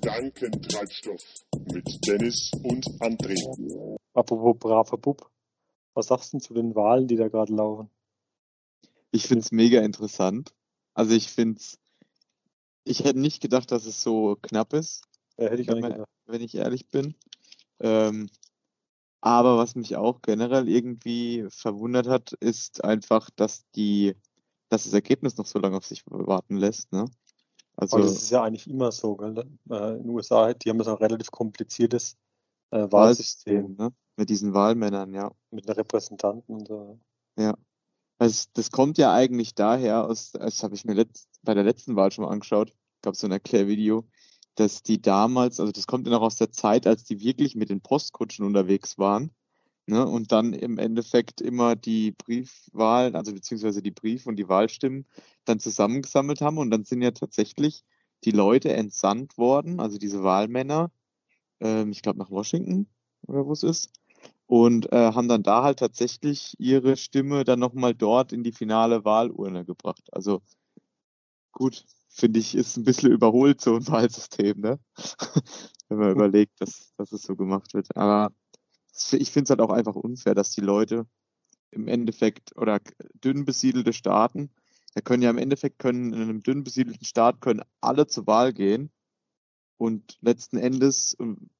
Gedankentreibstoff mit Dennis und André. Apropos braver Bub, was sagst du denn zu den Wahlen, die da gerade laufen? Ich finde es mega interessant. Also ich finde es, ich hätte nicht gedacht, dass es so knapp ist, Ja, hätte ich auch wenn, nicht man, wenn ich ehrlich bin. Ähm, aber was mich auch generell irgendwie verwundert hat, ist einfach, dass die, dass das Ergebnis noch so lange auf sich warten lässt, ne? Also, Aber das ist ja eigentlich immer so, gell? Äh, in den USA, die haben so ein relativ kompliziertes äh, Wahlsystem Wahlsystem, ne? Mit diesen Wahlmännern, ja. mit den Repräsentanten und so. Ja. Also das kommt ja eigentlich daher aus, das habe ich mir letzt, bei der letzten Wahl schon mal angeschaut, gab es so ein Erklärvideo, dass die damals, also das kommt ja noch aus der Zeit, als die wirklich mit den Postkutschen unterwegs waren, ne, und dann im Endeffekt immer die Briefwahlen, also beziehungsweise die Brief- und die Wahlstimmen dann zusammengesammelt haben und dann sind ja tatsächlich die Leute entsandt worden, also diese Wahlmänner, ähm, ich glaube nach Washington oder wo es ist, und äh, haben dann da halt tatsächlich ihre Stimme dann nochmal dort in die finale Wahlurne gebracht. Also gut, finde ich, ist ein bisschen überholt so ein Wahlsystem, ne? Wenn man überlegt, dass, dass es so gemacht wird. Aber ich finde es halt auch einfach unfair, dass die Leute im Endeffekt oder dünn besiedelte Staaten, da können ja im Endeffekt können in einem dünn besiedelten Staat können alle zur Wahl gehen und letzten Endes ähm,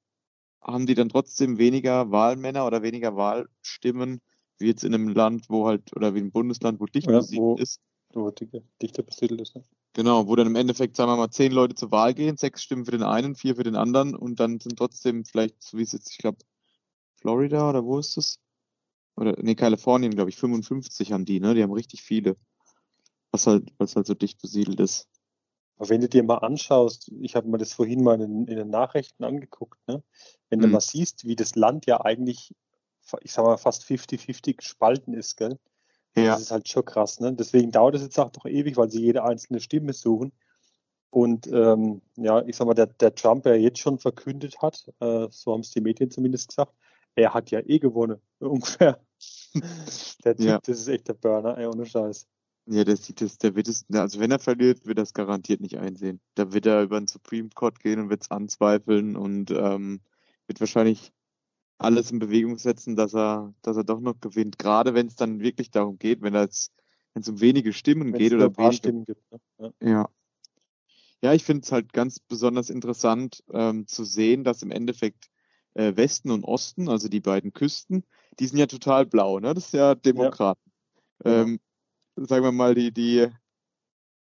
haben die dann trotzdem weniger Wahlmänner oder weniger Wahlstimmen wie jetzt in einem Land, wo halt, oder wie im Bundesland, wo dicht Ja, besiedelt wo- ist. So dichter, dichter besiedelt ist. Ne? Genau, wo dann im Endeffekt, sagen wir mal, zehn Leute zur Wahl gehen, sechs Stimmen für den einen, vier für den anderen und dann sind trotzdem vielleicht, so wie es jetzt, ich glaube, Florida oder wo ist es? Oder, nee, Kalifornien, glaube ich, 55 haben die, ne? Die haben richtig viele. Was halt, was halt so dicht besiedelt ist. Aber wenn du dir mal anschaust, ich habe mir das vorhin mal in, in den Nachrichten angeguckt, ne? wenn du Hm. mal siehst, wie das Land ja eigentlich, ich sag mal, fast 50-50 gespalten ist, gell? Ja, Das ist halt schon krass, ne? Deswegen dauert es jetzt auch doch ewig, weil sie jede einzelne Stimme suchen. Und ähm, ja, ich sag mal, der, der Trump, der jetzt schon verkündet hat, äh, so haben es die Medien zumindest gesagt, er hat ja eh gewonnen, ungefähr. Der Typ, Ja. das ist echt der Burner, ey, ohne Scheiß. ja, der sieht das, der wird es, also wenn er verliert, wird er es garantiert nicht einsehen. Da wird er über den Supreme Court gehen und wird es anzweifeln und ähm, wird wahrscheinlich alles in Bewegung setzen, dass er, dass er doch noch gewinnt. Gerade wenn es dann wirklich darum geht, wenn es, wenn es um wenige Stimmen Wenn geht es oder paar Stimmen gibt. Ne? Ja. Ja. Ja, ich finde es halt ganz besonders interessant ähm, zu sehen, dass im Endeffekt äh, Westen und Osten, also die beiden Küsten, die sind ja total blau, ne? Das ist ja Demokraten. genau. Ähm, sagen wir mal, die, die,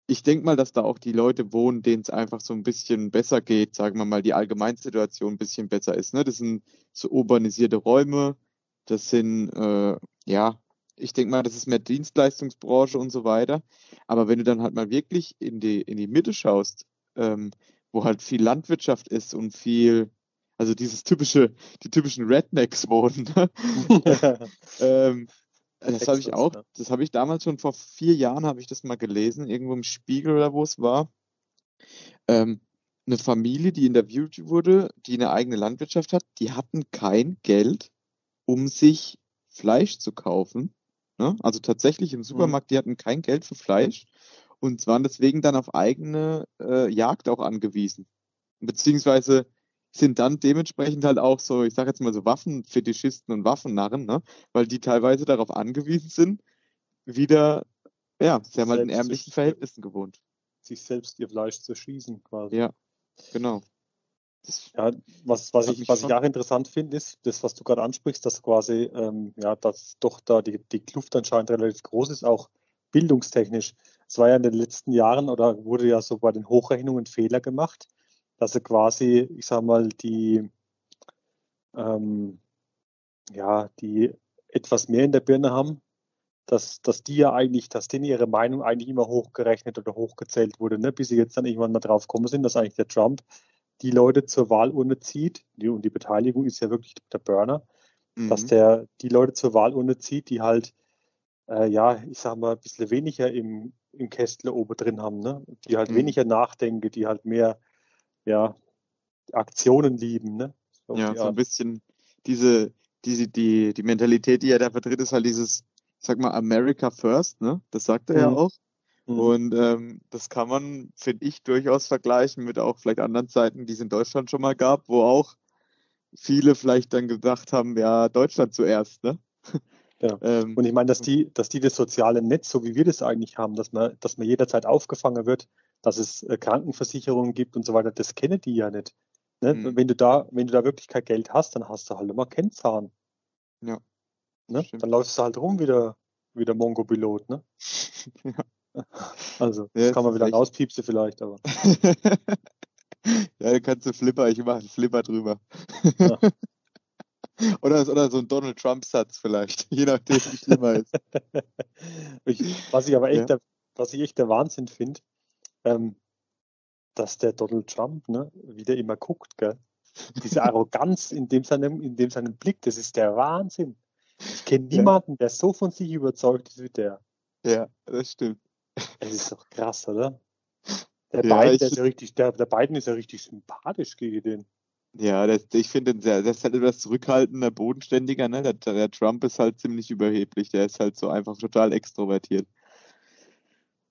ich denke mal, dass da auch die Leute wohnen, denen es einfach so ein bisschen besser geht, sagen wir mal, die Allgemeinsituation ein bisschen besser ist, ne? Das sind so urbanisierte Räume, das sind, äh, ja, ich denke mal, das ist mehr Dienstleistungsbranche und so weiter. Aber wenn du dann halt mal wirklich in die, in die Mitte schaust, ähm, wo halt viel Landwirtschaft ist und viel, also dieses typische, die typischen Rednecks wohnen, ne? ähm, das habe ich auch, das habe ich damals schon vor vier Jahren, habe ich das mal gelesen, irgendwo im Spiegel oder wo es war. Ähm, eine Familie, die interviewt wurde, die eine eigene Landwirtschaft hat, die hatten kein Geld, um sich Fleisch zu kaufen. Ne? Also tatsächlich im Supermarkt, die hatten kein Geld für Fleisch und waren deswegen dann auf eigene äh, Jagd auch angewiesen. Beziehungsweise sind dann dementsprechend halt auch so, ich sag jetzt mal so Waffenfetischisten und Waffennarren, ne? Weil die teilweise darauf angewiesen sind, wieder, ja, sie haben halt in ärmlichen Verhältnissen gewohnt. sich selbst ihr Fleisch zu schießen quasi. Ja, genau. Das, Ja, was, was ich, was ich auch interessant finde, ist, das, was du gerade ansprichst, dass quasi, ähm, ja, dass doch da die, die Kluft anscheinend relativ groß ist, auch bildungstechnisch. Es war ja in den letzten Jahren oder wurde ja so bei den Hochrechnungen Fehler gemacht, dass sie quasi, ich sag mal, die, ähm, ja, die etwas mehr in der Birne haben, dass, dass die ja eigentlich, dass denen ihre Meinung eigentlich immer hochgerechnet oder hochgezählt wurde, ne? bis sie jetzt dann irgendwann mal drauf gekommen sind, dass eigentlich der Trump die Leute zur Wahlurne zieht, die, und die Beteiligung ist ja wirklich der Burner, dass mhm. der die Leute zur Wahlurne zieht, die halt, äh, ja, ich sag mal, ein bisschen weniger im, im Kästle oben drin haben, ne? Die halt Mhm. weniger nachdenken, die halt mehr, ja, Aktionen lieben, ne? So Ja, so ein bisschen diese, diese, die, die Mentalität, die er da vertritt, ist halt dieses, sag mal, America first, ne? Das sagt er ja Mhm. auch. Mhm. Und ähm, das kann man, finde ich, durchaus vergleichen mit auch vielleicht anderen Zeiten, die es in Deutschland schon mal gab, wo auch viele vielleicht dann gedacht haben, ja, Deutschland zuerst, ne? Ja. Ähm, und ich meine, dass die, dass die das soziale Netz, so wie wir das eigentlich haben, dass man, dass man jederzeit aufgefangen wird, dass es äh, Krankenversicherungen gibt und so weiter, das kennen die ja nicht. Ne? Mhm. Wenn du da, wenn du da wirklich kein Geld hast, dann hast du halt immer Kennzahlen. Ja. Ne? Dann läufst du halt rum wie der, wie der Mongo-Pilot, ne? ja. Also, das ja, kann man wieder rauspiepsen vielleicht, aber. ja, kannst du Flipper, ich mache einen Flipper drüber. Ja. oder, oder so ein Donald Trump-Satz vielleicht, je nachdem, wie schlimmer ist. ich, was ich aber echt, ja. der, was ich echt der Wahnsinn finde, ähm, dass der Donald Trump, ne, wieder immer guckt, gell? Diese Arroganz in dem seinem, in dem seinem Blick, das ist der Wahnsinn. Ich kenne niemanden, ja. der so von sich überzeugt ist wie der. Ja, das stimmt. Es ist doch krass, oder? Der, ja, Biden, der, ist ja richtig, der, der Biden ist ja richtig sympathisch gegen den. Ja, das, ich finde, der, der ist halt etwas zurückhaltender, bodenständiger. Ne? Der, der Trump ist halt ziemlich überheblich. Der ist halt so einfach total extrovertiert.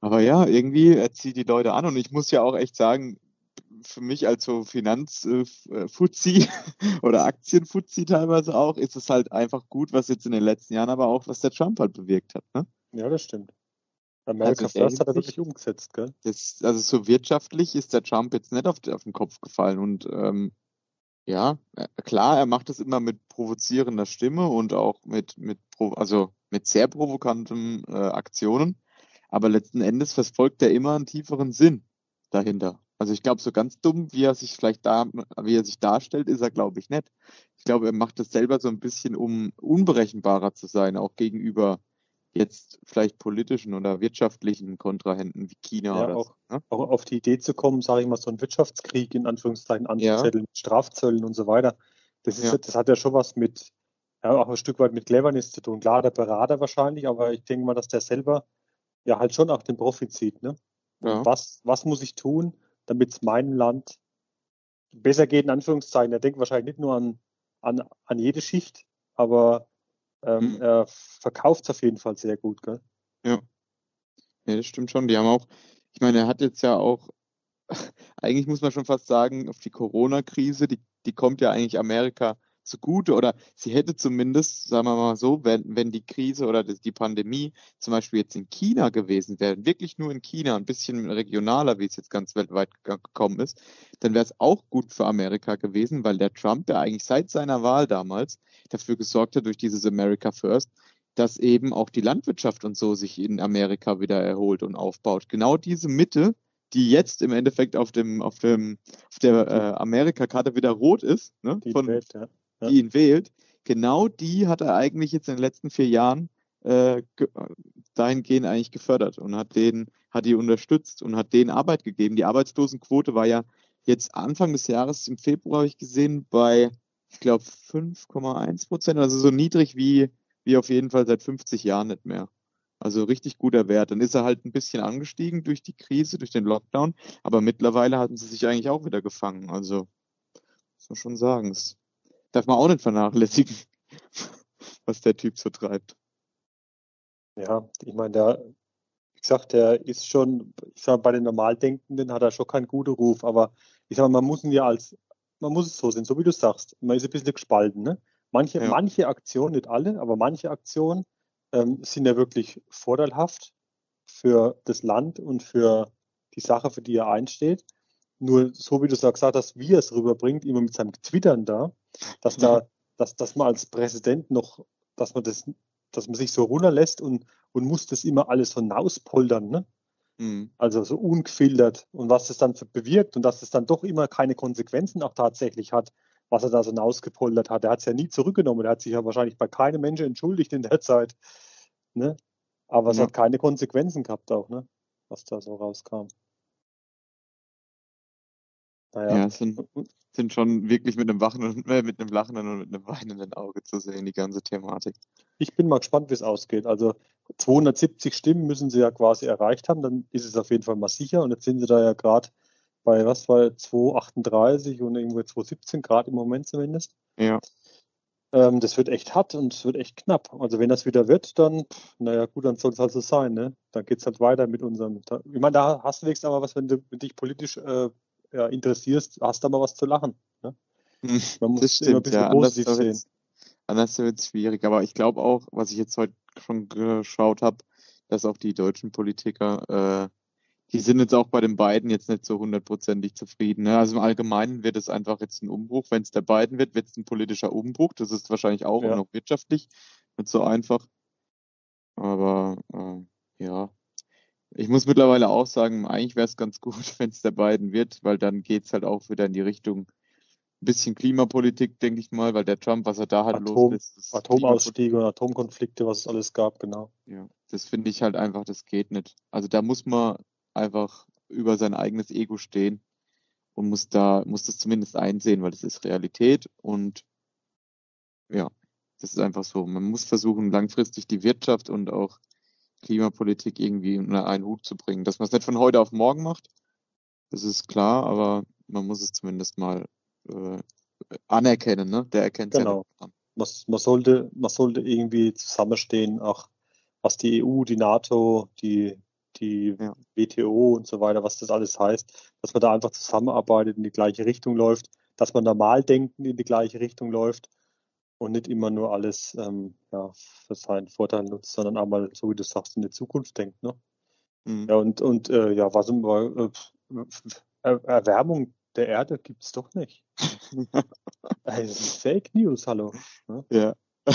Aber ja, irgendwie er zieht die Leute an. Und ich muss ja auch echt sagen, für mich als so Finanzfuzzi äh, oder Aktienfuzzi teilweise auch, ist es halt einfach gut, was jetzt in den letzten Jahren, aber auch, was der Trump halt bewirkt hat. Ne? Ja, das stimmt. America also First hat er wirklich umgesetzt, gell? Das, also so wirtschaftlich ist der Trump jetzt nicht auf, auf den Kopf gefallen und ähm, ja, äh, klar, er macht es immer mit provozierender Stimme und auch mit, mit also mit sehr provokanten äh, Aktionen, aber letzten Endes verfolgt er immer einen tieferen Sinn dahinter. Also ich glaube, so ganz dumm, wie er sich vielleicht da, wie er sich darstellt, ist er, glaube ich, nicht. Ich glaube, er macht das selber so ein bisschen, um unberechenbarer zu sein, auch gegenüber jetzt vielleicht politischen oder wirtschaftlichen Kontrahenten wie China ja, oder auch, so, ne? auch auf die Idee zu kommen, sage ich mal, so einen Wirtschaftskrieg in Anführungszeichen anzuzetteln, ja. Strafzöllen und so weiter. Das ist, ja. das hat ja schon was mit, ja, auch ein Stück weit mit Cleverness zu tun. Klar, der Berater wahrscheinlich, aber ich denke mal, dass der selber ja halt schon auch den Profit sieht, ne? Ja. Was, was muss ich tun, damit es meinem Land besser geht, in Anführungszeichen. Er denkt wahrscheinlich nicht nur an, an, an jede Schicht, aber ähm, mhm. Er verkauft es auf jeden Fall sehr gut, gell? Ja. Ja, das stimmt schon. Die haben auch, ich meine, er hat jetzt ja auch, eigentlich muss man schon fast sagen, auf die Corona-Krise, die, die kommt ja eigentlich Amerika zugute oder sie hätte zumindest, sagen wir mal so, wenn, wenn die Krise oder die Pandemie zum Beispiel jetzt in China gewesen wäre, wirklich nur in China, ein bisschen regionaler, wie es jetzt ganz weltweit gekommen ist, dann wäre es auch gut für Amerika gewesen, weil der Trump ja eigentlich seit seiner Wahl damals dafür gesorgt hat, durch dieses America First, dass eben auch die Landwirtschaft und so sich in Amerika wieder erholt und aufbaut. Genau diese Mitte, die jetzt im Endeffekt auf dem auf dem auf der äh, Amerika-Karte wieder rot ist, ne, die von, Welt, ja die ihn wählt, genau die hat er eigentlich jetzt in den letzten vier Jahren äh, dahingehend eigentlich gefördert und hat den, hat die unterstützt und hat denen Arbeit gegeben. Die Arbeitslosenquote war ja jetzt Anfang des Jahres, im Februar habe ich gesehen, bei, ich glaube, 5,1 Prozent, also so niedrig wie, wie auf jeden Fall seit 50 Jahren nicht mehr. Also richtig guter Wert. Dann ist er halt ein bisschen angestiegen durch die Krise, durch den Lockdown, aber mittlerweile hatten sie sich eigentlich auch wieder gefangen. Also, muss man schon sagen, es darf man auch nicht vernachlässigen, was der Typ so treibt. Ja, ich meine, der, wie gesagt, der ist schon, ich sag mal, bei den Normaldenkenden hat er schon keinen guten Ruf, aber ich sag mal, man muss ihn ja als, man muss es so sehen, so wie du sagst, man ist ein bisschen gespalten, ne? Manche, ja. manche Aktionen, nicht alle, aber manche Aktionen ähm, sind ja wirklich vorteilhaft für das Land und für die Sache, für die er einsteht. Nur so wie du es ja gesagt hast, wie er es rüberbringt, immer mit seinem Twittern da, dass da, dass, dass man als Präsident noch, dass man das, dass man sich so runterlässt und, und muss das immer alles so hinauspoltern, ne? Mhm. Also so ungefiltert und was das dann bewirkt und dass es dann doch immer keine Konsequenzen auch tatsächlich hat, was er da so hinausgepoltert hat. Er hat es ja nie zurückgenommen, er hat sich ja wahrscheinlich bei keinem Menschen entschuldigt in der Zeit. Ne? Aber es ja. hat keine Konsequenzen gehabt auch, ne? was da so rauskam. Naja. Ja, sind, sind schon wirklich mit einem wachen, äh, mit einem lachenden und mit einem weinenden Auge zu sehen, die ganze Thematik. Ich bin mal gespannt, wie es ausgeht. Also 270 Stimmen müssen sie ja quasi erreicht haben, dann ist es auf jeden Fall mal sicher. Und jetzt sind sie da ja gerade bei, was war 238 und irgendwo 217 Grad im Moment zumindest. Ja. Ähm, das wird echt hart und es wird echt knapp. Also wenn das wieder wird, dann, naja gut, dann soll es halt so sein. Ne? Dann geht es halt weiter mit unserem. Ich meine, da hast du wenigstens aber was, wenn du dich politisch äh, ja, interessierst, hast aber was zu lachen. Ne? Hm, Man muss das stimmt, immer ein bisschen ja. positiv sehen. Anders wird es schwierig. Aber ich glaube auch, was ich jetzt heute schon geschaut habe, dass auch die deutschen Politiker, äh, die sind jetzt auch bei den beiden jetzt nicht so hundertprozentig zufrieden. Ne? Also im Allgemeinen wird es einfach jetzt ein Umbruch. Wenn es der beiden wird, wird es ein politischer Umbruch. Das ist wahrscheinlich auch ja. noch wirtschaftlich nicht so einfach. Aber äh, ja, ich muss mittlerweile auch sagen, eigentlich wäre es ganz gut, wenn es der beiden wird, weil dann geht es halt auch wieder in die Richtung ein bisschen Klimapolitik, denke ich mal, weil der Trump, was er da halt Atom, los ist. Atomausstiege und Atomkonflikte, was es alles gab, genau. Ja, das finde ich halt einfach, das geht nicht. Also da muss man einfach über sein eigenes Ego stehen und muss da, muss das zumindest einsehen, weil das ist Realität und ja, das ist einfach so. Man muss versuchen, langfristig die Wirtschaft und auch Klimapolitik irgendwie unter einen Hut zu bringen. Dass man es nicht von heute auf morgen macht, das ist klar, aber man muss es zumindest mal äh, anerkennen, ne? Der erkennt genau. ja man, man, sollte, man sollte irgendwie zusammenstehen, auch was die EU, die NATO, die, die ja. WTO und so weiter, was das alles heißt, dass man da einfach zusammenarbeitet, in die gleiche Richtung läuft, dass man normal denken in die gleiche Richtung läuft und nicht immer nur alles ähm, ja, für seinen Vorteil nutzt, sondern auch mal, so wie du sagst, in die Zukunft denkt. Ne? Mhm. Ja, und, und äh, ja, was äh, Erwärmung der Erde gibt es doch nicht. also, Fake News, hallo. Ne? Ja.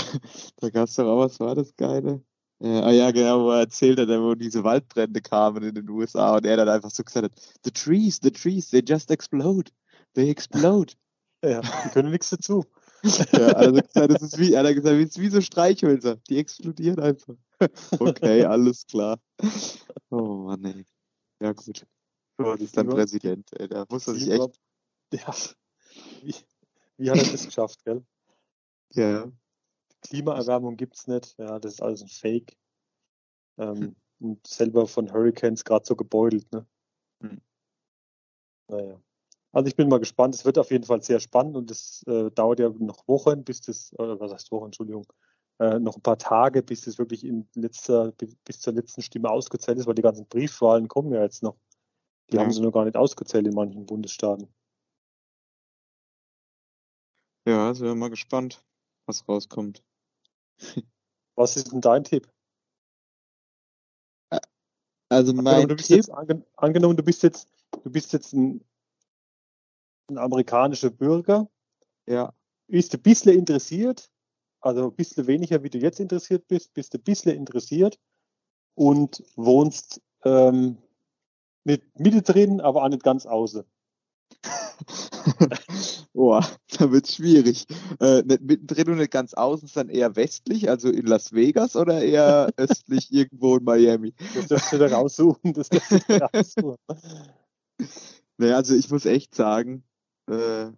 Da gab es doch auch, was war das Geile? Ja, ah ja, genau, wo er erzählt hat, wo diese Waldbrände kamen in den USA und er dann einfach so gesagt hat, the trees, the trees, they just explode. They explode. ja, die können nichts dazu. ja, also gesagt, das ist wie, er hat gesagt, das ist wie so Streichhölzer. Die explodieren einfach. okay, alles klar. Oh Mann, ey. Ja, gut. So, das ist dann Präsident, ey. Da muss er sich echt. Ja. Wie, wie hat er das geschafft, gell? Ja. Klimaerwärmung gibt's nicht. Ja, das ist alles ein Fake. Ähm, und selber von Hurricanes gerade so gebeutelt, ne? Hm. Naja. Also ich bin mal gespannt. Es wird auf jeden Fall sehr spannend und es äh, dauert ja noch Wochen, bis das, oder was heißt Wochen, Entschuldigung, äh, noch ein paar Tage, bis das wirklich in letzter, bis zur letzten Stimme ausgezählt ist, weil die ganzen Briefwahlen kommen ja jetzt noch. Die ja. haben sie noch gar nicht ausgezählt in manchen Bundesstaaten. Ja, also wir mal gespannt, was rauskommt. Was ist denn dein Tipp? Also mein angenommen, Tipp. Jetzt, angenommen, du bist jetzt, du bist jetzt ein ein amerikanischer Bürger. Ja. Ist ein bisschen interessiert, also ein bisschen weniger, wie du jetzt interessiert bist, bist ein bisschen interessiert und wohnst ähm, nicht Mitte drin, aber auch nicht ganz außen. Boah, da wird's schwierig. Äh, nicht mittendrin und nicht ganz außen, ist dann eher westlich, also in Las Vegas oder eher östlich irgendwo in Miami? Das darfst du da raussuchen. Das darfst du da raussuchen. Naja, also ich muss echt sagen, äh,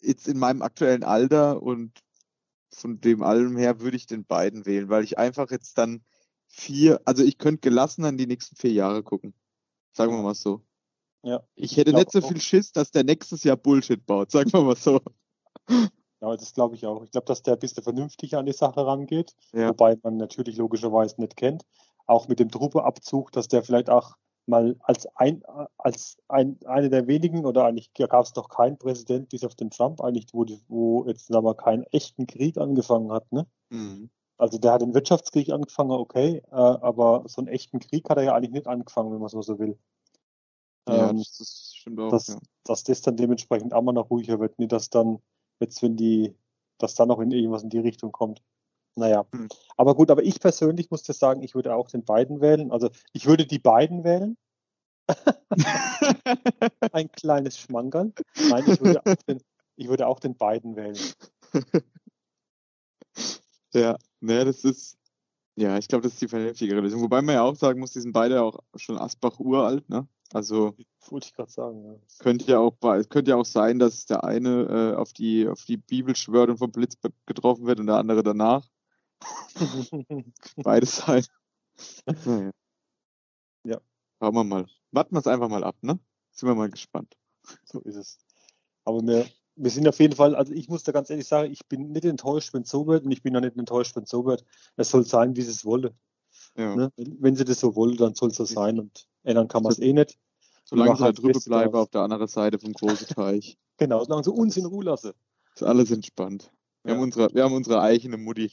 jetzt in meinem aktuellen Alter und von dem allem her würde ich den beiden wählen, weil ich einfach jetzt dann vier, also ich könnte gelassen an die nächsten vier Jahre gucken. Sagen wir mal so. Ja. Ich hätte ich nicht so viel Schiss, dass der nächstes Jahr Bullshit baut, sagen wir mal so. Ja, das glaube ich auch. Ich glaube, dass der ein bisschen vernünftig an die Sache rangeht, ja. wobei man natürlich logischerweise nicht kennt. Auch mit dem Truppeabzug, dass der vielleicht auch mal als ein, als ein, eine der wenigen oder eigentlich gab es noch keinen Präsident bis auf den Trump eigentlich, wo, die, wo jetzt aber keinen echten Krieg angefangen hat, ne? Mhm. Also der hat den Wirtschaftskrieg angefangen, okay, äh, aber so einen echten Krieg hat er ja eigentlich nicht angefangen, wenn man so, so will. Ja, ähm, das, das, stimmt auch. Dass, ja. dass das dann dementsprechend auch mal noch ruhiger wird, nicht dass dann jetzt, wenn die, dass dann noch in irgendwas in die Richtung kommt. Naja, hm. aber gut, aber ich persönlich muss das sagen, ich würde auch den beiden wählen. Also ich würde die beiden wählen. Ein kleines Schmankerl. Nein, ich würde, auch den, ich würde auch den beiden wählen. Ja, ne, das ist, ja, ich glaube, das ist die vernünftigere Lösung. Wobei man ja auch sagen muss, die sind beide auch schon Asbach uralt, ne? Also wollte ich gerade sagen. Ja. Könnte ja auch könnte ja auch sein, dass der eine äh, auf die auf die Bibel schwört und vom Blitz getroffen wird und der andere danach. Beides sein. Naja. Ja. Schauen wir mal. Warten wir es einfach mal ab, ne? Sind wir mal gespannt. So ist es. Aber wir, wir sind auf jeden Fall, also ich muss da ganz ehrlich sagen, ich bin nicht enttäuscht, wenn es so wird und ich bin auch nicht enttäuscht, wenn es so wird. Es soll sein, wie sie es wolle. Ja. Ne? Wenn sie das so wollen, dann soll es so sein und ändern kann man es eh nicht. Solange da halt drüber drauf. auf der anderen Seite vom großen Teich. Genau, solange sie uns in Ruhe lassen. Ist alles entspannt. Wir, Ja. haben unsere, wir haben unsere eigene Mutti.